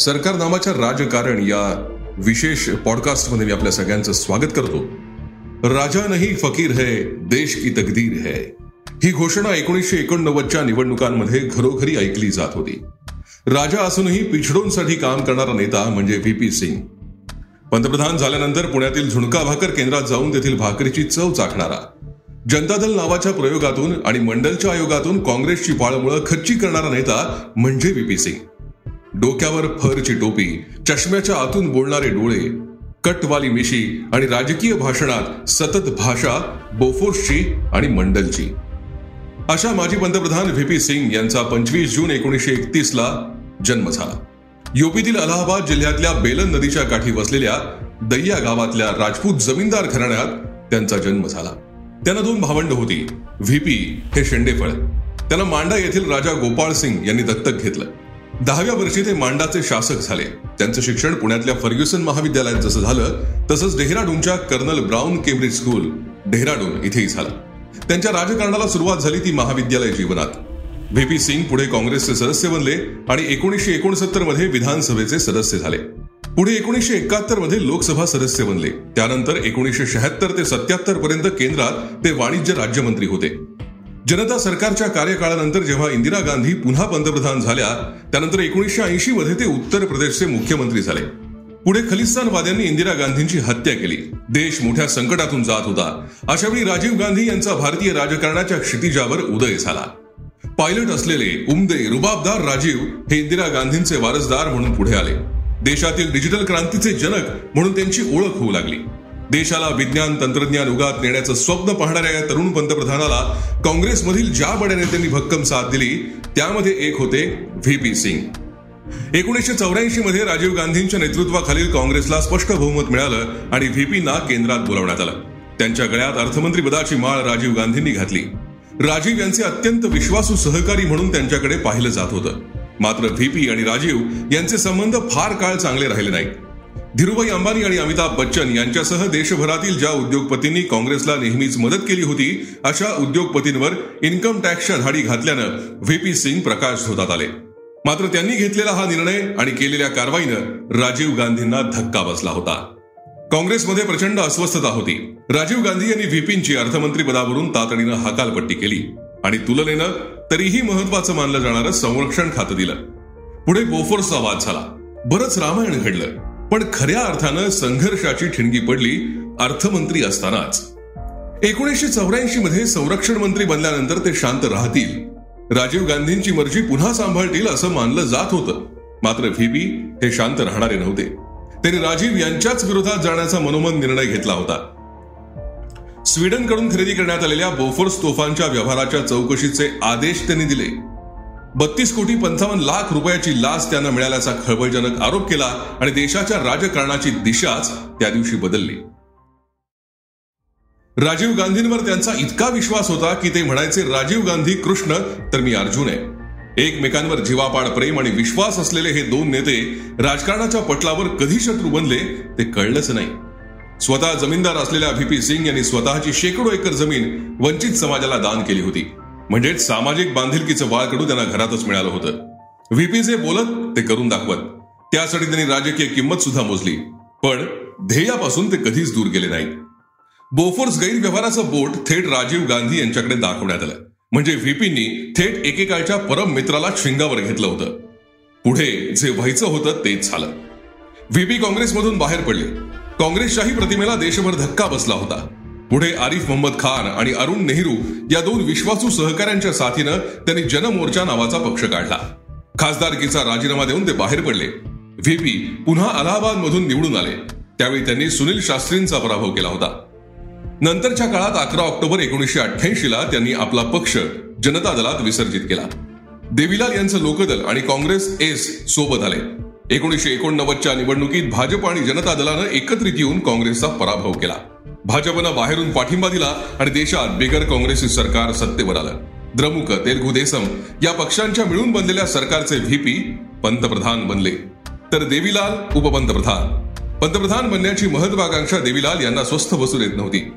सरकार नामाच्या राजकारण या विशेष पॉडकास्टमध्ये मी आपल्या सगळ्यांचं स्वागत करतो. राजा नाही फकीर है देश की तकदीर है. ही घोषणा एकोणीसशे एकोणनव्वदच्या निवडणुकांमध्ये घरोघरी ऐकली जात होती. राजा असूनही पिछडोंसाठी काम करणारा नेता म्हणजे व्ही पी सिंग. पंतप्रधान झाल्यानंतर पुण्यातील झुणका भाकर केंद्रात जाऊन तेथील भाकरीची चव चाखणारा. जनता दल नावाच्या प्रयोगातून आणि मंडलच्या आयोगातून काँग्रेसची पाळमुळं खच्ची करणारा नेता म्हणजे व्ही पी सिंग. डोक्यावर फरची टोपी चष्म्याच्या आतून बोलणारे डोळे कटवाली मिशी आणि राजकीय भाषणात सतत भाषा बोफोर्सची आणि मंडलची. अशा माजी पंतप्रधान व्ही पी सिंग यांचा पंचवीस जून एकोणीसशे एकतीस ला जन्म झाला. युपीतील अलाहाबाद जिल्ह्यातल्या बेलन नदीच्या काठी वसलेल्या दैया गावातल्या राजपूत जमीनदार घराण्यात त्यांचा जन्म झाला. त्यांना दोन भावंड होती व्हीपी हे शेंडेफळ. त्यांना मांडा येथील राजा गोपाळ सिंग यांनी दत्तक घेतलं. दहाव्या वर्षी ते मांडाचे शासक झाले. त्यांचं शिक्षण पुण्यातल्या फर्ग्युसन महाविद्यालयात जसं झालं तसंच डेहराडूनच्या Colonel Brown Cambridge School Dehradun इथेही झालं. त्यांच्या राजकारणाला सुरुवात झाली ती महाविद्यालय जीवनात. व्हीपी सिंग पुढे काँग्रेसचे सदस्य बनले आणि एकोणीसशे एकोणसत्तरमध्ये विधानसभेचे सदस्य झाले. पुढे एकोणीसशे एकाहत्तरमध्ये लोकसभा सदस्य बनले. त्यानंतर एकोणीसशे शहात्तर ते सत्याहत्तर पर्यंत केंद्रात ते वाणिज्य राज्यमंत्री होते. जनता सरकारच्या कार्यकाळानंतर जेव्हा इंदिरा गांधी पुन्हा पंतप्रधान झाल्या त्यानंतर एकोणीसशे ऐंशी मध्ये ते उत्तर प्रदेशचे मुख्यमंत्री झाले. पुढे खलिस्तानवाद्यांनी इंदिरा गांधींची हत्या केली. देश मोठ्या संकटातून जात होता. अशावेळी राजीव गांधी यांचा भारतीय राजकारणाच्या क्षितिजावर उदय झाला. पायलट असलेले उमदे रुबाबदार राजीव हे इंदिरा गांधींचे वारसदार म्हणून पुढे आले. देशातील डिजिटल क्रांतीचे जनक म्हणून त्यांची ओळख होऊ लागली. देशाला विज्ञान तंत्रज्ञान उगात नेण्याचं स्वप्न पाहणाऱ्या या तरुण पंतप्रधानाला काँग्रेसमधील ज्या बड्या नेत्यांनी भक्कम साथ दिली त्यामध्ये एक होते व्ही पी सिंग. एकोणीसशे चौऱ्याऐंशी मध्ये राजीव गांधींच्या नेतृत्वाखालील काँग्रेसला स्पष्ट बहुमत मिळालं आणि व्हीपींना केंद्रात बोलावण्यात आलं. त्यांच्या गळ्यात अर्थमंत्री पदाची माळ राजीव गांधींनी घातली. राजीव यांचे अत्यंत विश्वासू सहकारी म्हणून त्यांच्याकडे पाहिलं जात होतं. मात्र व्हीपी आणि राजीव यांचे संबंध फार काळ चांगले राहिले नाहीत. धीरुभाई अंबानी आणि अमिताभ बच्चन यांच्यासह देशभरातील ज्या उद्योगपतींनी काँग्रेसला नेहमीच मदत केली होती अशा उद्योगपतींवर इन्कम टॅक्सच्या धाडी घातल्यानं व्हीपी सिंग प्रकाश धोतात आले. मात्र त्यांनी घेतलेला हा निर्णय आणि केलेल्या कारवाईनं राजीव गांधींना धक्का बसला होता. काँग्रेसमध्ये प्रचंड अस्वस्थता होती. राजीव गांधी यांनी व्हीपींची अर्थमंत्री पदावरून तातडीनं हकालपट्टी केली आणि तुलनेनं तरीही महत्वाचं मानलं जाणारं संरक्षण खातं दिलं. पुढे बोफोर्सचा वाद झाला. बरंच रामायण घडलं. पण खऱ्या अर्थानं संघर्षाची ठिणगी पडली अर्थमंत्री असतानाच. एकोणीसशे चौऱ्याऐंशी मध्ये संरक्षण मंत्री बनल्यानंतर ते शांत राहतील. राजीव गांधींची मर्जी पुन्हा सांभाळतील असं मानलं जात होतं. मात्र व्हीबी हे शांत राहणारे नव्हते. त्यांनी राजीव यांच्याच विरोधात जाण्याचा मनोमन निर्णय घेतला होता. स्वीडनकडून खरेदी करण्यात आलेल्या बोफोर्स तोफांच्या व्यवहाराच्या चौकशीचे आदेश त्यांनी दिले. बत्तीस कोटी पंचावन्न लाख रुपयाची लाच त्यांना मिळाल्याचा खळबळजनक आरोप केला आणि देशाच्या राजकारणाची दिशाच त्या दिवशी बदलली. राजीव गांधींवर त्यांचा इतका विश्वास होता की ते म्हणायचे राजीव गांधी कृष्ण तर मी अर्जुन आहे. एकमेकांवर जीवापाड प्रेम आणि विश्वास असलेले हे दोन नेते राजकारणाच्या पटलावर कधी शत्रू बनले ते कळलंच नाही. स्वतः जमीनदार असलेल्या व्ही सिंग यांनी स्वतःची शेकडो एकर जमीन वंचित समाजाला दान केली होती. म्हणजेच सामाजिक बांधिलकीचं वाळकडू त्यांना घरातच मिळालं होतं. व्हीपी जे बोलत ते करून दाखवत. त्यासाठी त्यांनी राजकीय किंमत सुद्धा मोजली. पण ध्येयापासून ते कधीच दूर गेले नाहीत. बोफोर्स गैरव्यवहाराचं बोट थेट राजीव गांधी यांच्याकडे दाखवण्यात आलं. म्हणजे व्हीपींनी थेट एकेकाळच्या परम मित्राला शिंगावर घेतलं होतं. पुढे जे व्हायचं होतं तेच झालं. व्हीपी काँग्रेसमधून बाहेर पडले. काँग्रेसच्याही प्रतिमेला देशभर धक्का बसला होता. पुढे आरिफ मोहम्मद खान आणि अरुण नेहरू या दोन विश्वासू सहकाऱ्यांच्या साथीनं त्यांनी जनमोर्चा नावाचा पक्ष काढला. खासदारकीचा राजीनामा देऊन ते बाहेर पडले. व्हीपी पुन्हा अलाहाबाद मधून निवडून आले. त्यावेळी त्यांनी सुनील शास्त्रींचा पराभव केला होता. नंतरच्या काळात अकरा ऑक्टोबर एकोणीसशे अठ्ठ्याऐंशी ला त्यांनी आपला पक्ष जनता दलात विसर्जित केला. देवीलाल यांचं लोकदल आणि काँग्रेस एस सोबत आले. एकोणीसशे एकोणनव्वदच्या निवडणुकीत भाजप आणि जनता दलानं एकत्रित येऊन काँग्रेसचा पराभव केला. भाजपनं बाहेरून पाठिंबा दिला आणि देशात बिगर काँग्रेसी सरकार सत्तेवर आलं. द्रमुक तेलगू देसम या पक्षांच्या मिळून बनलेल्या सरकारचे व्हीपी पंतप्रधान बनले. तर देवीलाल उपपंतप्रधान. पंतप्रधान बनण्याची महत्वाकांक्षा देवीलाल यांना स्वस्थ बसू देत नव्हती.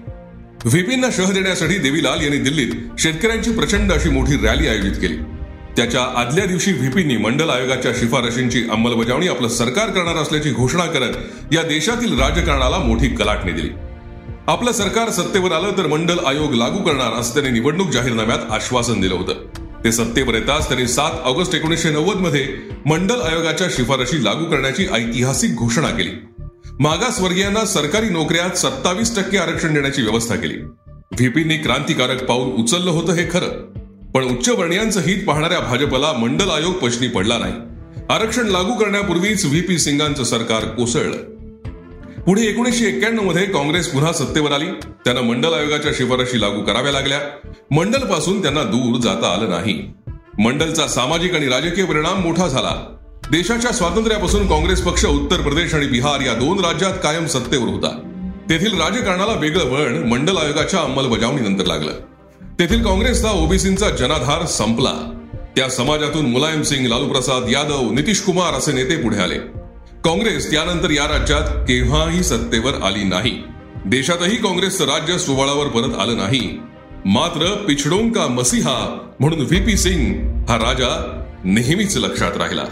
व्हीपींना शह देण्यासाठी देवीलाल यांनी दिल्लीत शेतकऱ्यांची प्रचंड अशी मोठी रॅली आयोजित केली. त्याच्या आदल्या दिवशी व्हीपींनी मंडल आयोगाच्या शिफारशींची अंमलबजावणी आपलं सरकार करणार असल्याची घोषणा करत या देशातील राजकारणाला मोठी कलाटणी दिली. आपलं सरकार सत्तेवर आलं तर मंडल आयोग लागू करणार असं त्यांनी निवडणूक जाहीरनाम्यात आश्वासन दिलं होतं. ते सत्तेवर येताच त्यांनी सात ऑगस्ट एकोणीसशे नव्वदमध्ये मंडल आयोगाच्या शिफारशी लागू करण्याची ऐतिहासिक घोषणा केली. मागासवर्गीयांना सरकारी नोकऱ्यात सत्तावीस टक्के आरक्षण देण्याची व्यवस्था केली. व्हीपींनी क्रांतिकारक पाऊल उचललं होतं हे खरं. पण उच्च वर्णीयांचं हित पाहणाऱ्या भाजपला मंडल आयोग पश्नी पडला नाही. आरक्षण लागू करण्यापूर्वीच व्हीपी सिंगांचं सरकार कोसळलं. पुढे एकोणीसशे एक्क्याण्णवमध्ये काँग्रेस पुन्हा सत्तेवर आली. त्यांना मंडल आयोगाच्या शिफारशी लागू कराव्या लागल्या. मंडलपासून त्यांना दूर जाता आलं नाही. मंडलचा सामाजिक आणि राजकीय परिणाम मोठा झाला. देशाच्या स्वातंत्र्यापासून काँग्रेस पक्ष उत्तर प्रदेश आणि बिहार या दोन राज्यात कायम सत्तेवर होता. तेथील राजकारणाला वेगळं वळण मंडल आयोगाच्या अंमलबजावणीनंतर लागलं. तेथील काँग्रेसचा ओबीसींचा जनाधार संपला. त्या समाजातून मुलायम सिंग लालू प्रसाद यादव नितीश कुमार असे नेते पुढे आले. काँग्रेस त्यानंतर या राज्यात केव्हाही सत्तेवर आली नाही. देशातही काँग्रेसचं राज्य सुवाळावर परत आलं नाही. मात्र पिछडोंका मसीहा म्हणून व्ही पी सिंग हा राजा नेहमीच लक्षात राहिला.